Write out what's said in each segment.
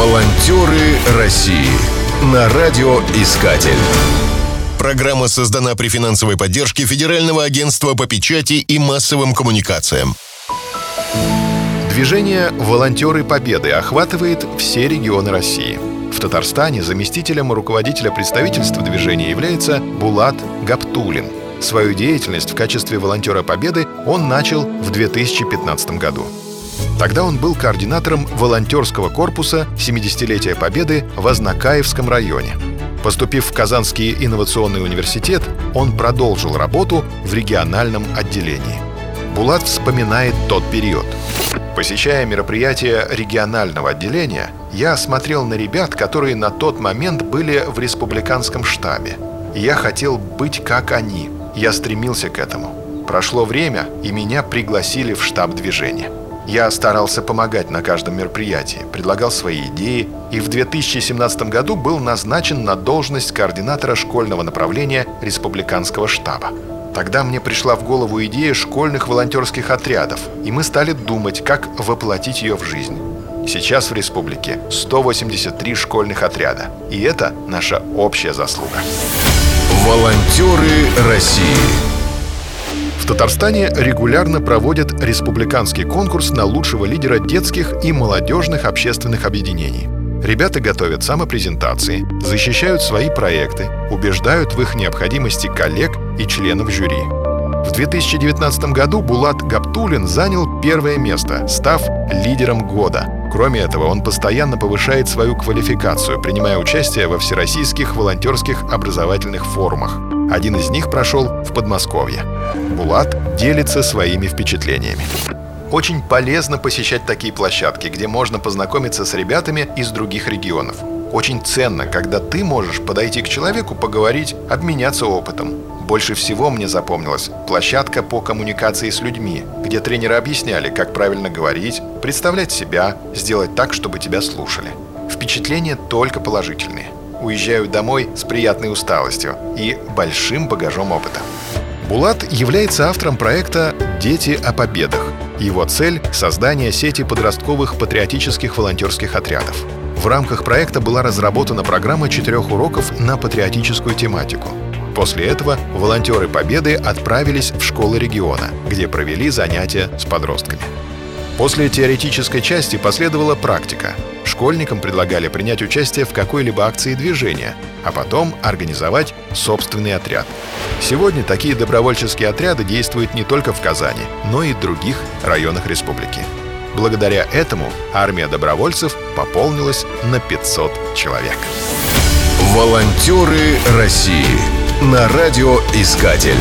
Волонтеры России на радиоискатель. Программа создана при финансовой поддержке Федерального агентства по печати и массовым коммуникациям. Движение «Волонтеры Победы» охватывает все регионы России. В Татарстане заместителем руководителя представительства движения является Булат Гаптулин. Свою деятельность в качестве волонтера Победы он начал в 2015 году. Тогда он был координатором волонтерского корпуса 70-летия Победы в Азнакаевском районе. Поступив в Казанский инновационный университет, он продолжил работу в региональном отделении. Булат вспоминает тот период. Посещая мероприятия регионального отделения, я смотрел на ребят, которые на тот момент были в республиканском штабе. я хотел быть как они. Я стремился к этому. Прошло время, и меня пригласили в штаб движения. Я старался помогать на каждом мероприятии, предлагал свои идеи и в 2017 году был назначен на должность координатора школьного направления республиканского штаба. Тогда мне пришла в голову идея школьных волонтерских отрядов, и мы стали думать, как воплотить ее в жизнь. Сейчас в республике 183 школьных отряда, и это наша общая заслуга. Волонтеры России Татарстане регулярно проводят республиканский конкурс на лучшего лидера детских и молодежных общественных объединений. Ребята готовят самопрезентации, защищают свои проекты, убеждают в их необходимости коллег и членов жюри. В 2019 году Булат Гаптулин занял первое место, став лидером года. Кроме этого, он постоянно повышает свою квалификацию, принимая участие во всероссийских волонтерских образовательных форумах. Один из них прошел в Подмосковье. Булат делится своими впечатлениями. Очень полезно посещать такие площадки, где можно познакомиться с ребятами из других регионов. Очень ценно, когда ты можешь подойти к человеку, поговорить, обменяться опытом. Больше всего мне запомнилась площадка по коммуникации с людьми, где тренеры объясняли, как правильно говорить, представлять себя, сделать так, чтобы тебя слушали. Впечатления только положительные уезжаю домой с приятной усталостью и большим багажом опыта. Булат является автором проекта «Дети о победах». Его цель – создание сети подростковых патриотических волонтерских отрядов. В рамках проекта была разработана программа четырех уроков на патриотическую тематику. После этого волонтеры Победы отправились в школы региона, где провели занятия с подростками. После теоретической части последовала практика. Школьникам предлагали принять участие в какой-либо акции движения, а потом организовать собственный отряд. Сегодня такие добровольческие отряды действуют не только в Казани, но и в других районах республики. Благодаря этому армия добровольцев пополнилась на 500 человек. Волонтеры России на радиоискатель.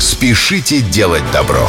Спешите делать добро.